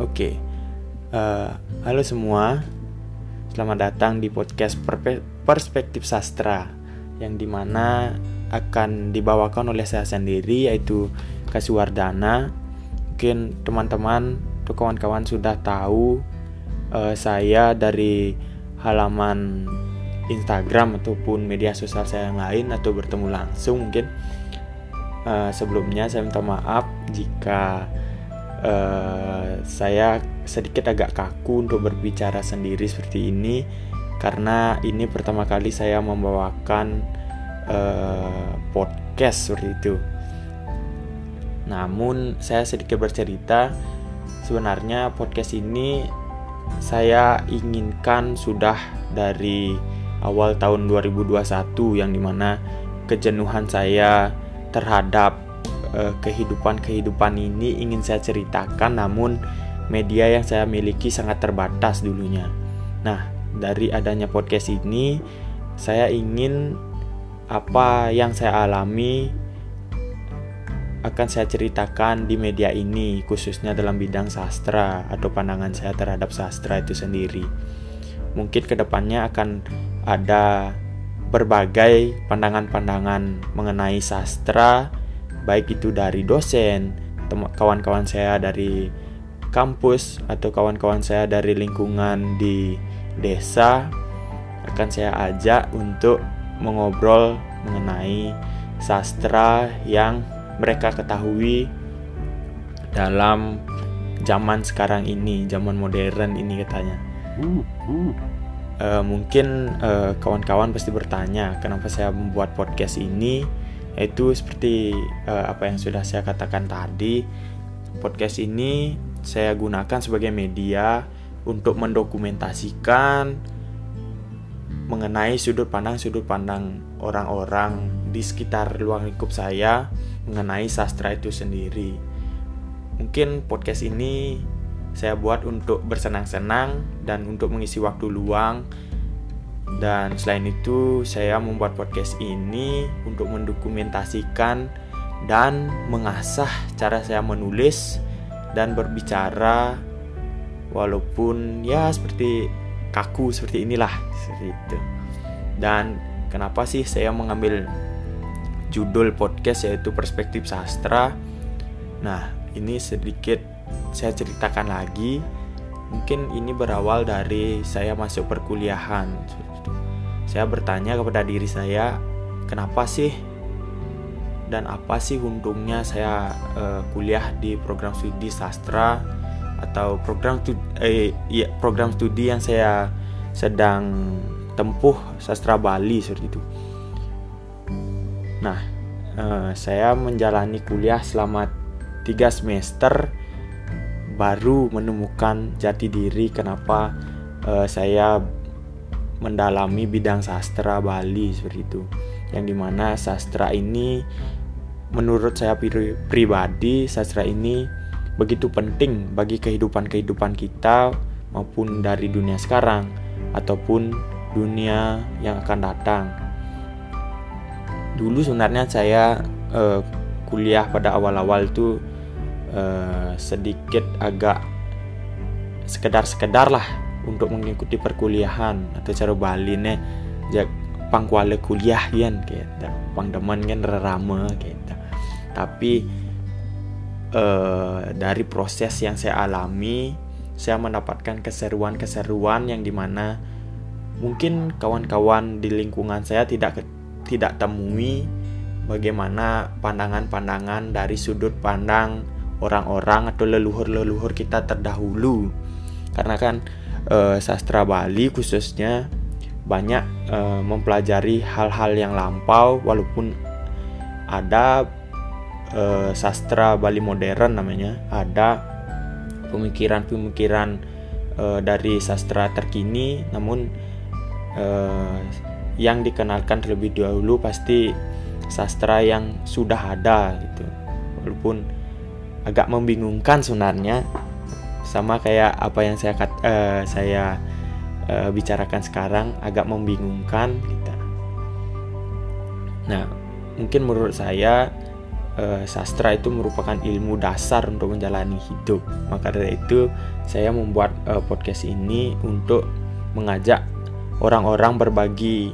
Oke, uh, halo semua, selamat datang di podcast Perspektif Sastra yang di mana akan dibawakan oleh saya sendiri yaitu Kasuwardana. Mungkin teman-teman atau kawan-kawan sudah tahu uh, saya dari halaman Instagram ataupun media sosial saya yang lain atau bertemu langsung mungkin. Uh, sebelumnya saya minta maaf jika uh, saya sedikit agak kaku untuk berbicara sendiri seperti ini karena ini pertama kali saya membawakan uh, podcast seperti itu. Namun saya sedikit bercerita sebenarnya podcast ini saya inginkan sudah dari awal tahun 2021 yang di mana kejenuhan saya terhadap kehidupan-kehidupan ini ingin saya ceritakan namun media yang saya miliki sangat terbatas dulunya. Nah, dari adanya podcast ini saya ingin apa yang saya alami akan saya ceritakan di media ini khususnya dalam bidang sastra atau pandangan saya terhadap sastra itu sendiri. Mungkin ke depannya akan ada berbagai pandangan-pandangan mengenai sastra baik itu dari dosen, kawan-kawan saya dari kampus atau kawan-kawan saya dari lingkungan di desa akan saya ajak untuk mengobrol mengenai sastra yang mereka ketahui dalam zaman sekarang ini, zaman modern ini katanya. Uh, mungkin kawan kawan-kawan pasti bertanya kenapa saya membuat podcast ini itu seperti uh, apa yang sudah saya katakan tadi podcast ini saya gunakan sebagai media untuk mendokumentasikan mengenai sudut pandang sudut pandang orang-orang di sekitar ruang lingkup saya mengenai sastra itu sendiri. Mungkin podcast ini saya buat untuk bersenang-senang dan untuk mengisi waktu luang dan selain itu, saya membuat podcast ini untuk mendokumentasikan dan mengasah cara saya menulis dan berbicara walaupun ya seperti kaku seperti inilah seperti itu. Dan kenapa sih saya mengambil judul podcast yaitu perspektif sastra? Nah, ini sedikit saya ceritakan lagi. Mungkin ini berawal dari saya masuk perkuliahan saya bertanya kepada diri saya, kenapa sih dan apa sih untungnya saya uh, kuliah di program studi sastra atau program studi, eh, ya, program studi yang saya sedang tempuh sastra Bali seperti itu. Nah, uh, saya menjalani kuliah selama tiga semester baru menemukan jati diri kenapa uh, saya mendalami bidang sastra Bali seperti itu. Yang di mana sastra ini menurut saya pribadi sastra ini begitu penting bagi kehidupan-kehidupan kita maupun dari dunia sekarang ataupun dunia yang akan datang. Dulu sebenarnya saya uh, kuliah pada awal-awal itu uh, sedikit agak sekedar-sekedar lah untuk mengikuti perkuliahan atau cara Bali nih jak pangkuale kuliah kan kita pangdeman kan rama kita tapi uh, dari proses yang saya alami saya mendapatkan keseruan-keseruan yang di mana mungkin kawan-kawan di lingkungan saya tidak tidak temui bagaimana pandangan-pandangan dari sudut pandang orang-orang atau leluhur-leluhur kita terdahulu. Karena kan uh, sastra Bali khususnya banyak uh, mempelajari hal-hal yang lampau walaupun ada uh, sastra Bali modern namanya ada pemikiran-pemikiran uh, dari sastra terkini namun uh, yang dikenalkan terlebih dahulu pasti sastra yang sudah ada gitu. Walaupun agak membingungkan sebenarnya sama kayak apa yang saya uh, saya uh, bicarakan sekarang agak membingungkan kita. Nah, mungkin menurut saya uh, sastra itu merupakan ilmu dasar untuk menjalani hidup. Maka dari itu saya membuat uh, podcast ini untuk mengajak orang-orang berbagi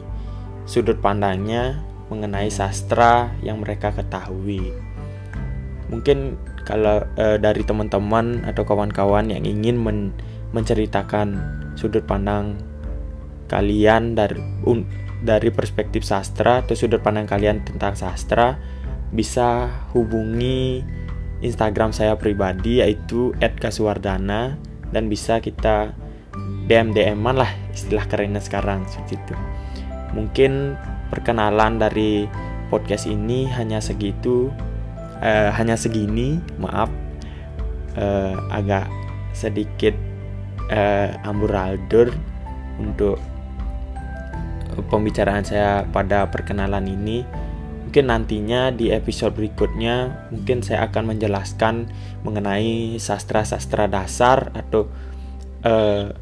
sudut pandangnya mengenai sastra yang mereka ketahui. Mungkin kalau uh, dari teman-teman atau kawan-kawan yang ingin men menceritakan sudut pandang kalian dari un, dari perspektif sastra atau sudut pandang kalian tentang sastra bisa hubungi Instagram saya pribadi yaitu @kasuwardana dan bisa kita DM DM-an lah istilah kerennya sekarang seperti itu. Mungkin perkenalan dari podcast ini hanya segitu uh, hanya segini, maaf. Uh, agak sedikit uh, amburadul untuk pembicaraan saya pada perkenalan ini. Mungkin nantinya di episode berikutnya mungkin saya akan menjelaskan mengenai sastra-sastra dasar atau uh,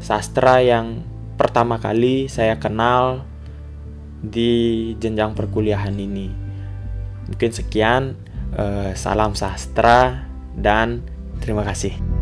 sastra yang pertama kali saya kenal di jenjang perkuliahan ini mungkin sekian uh, salam sastra dan terima kasih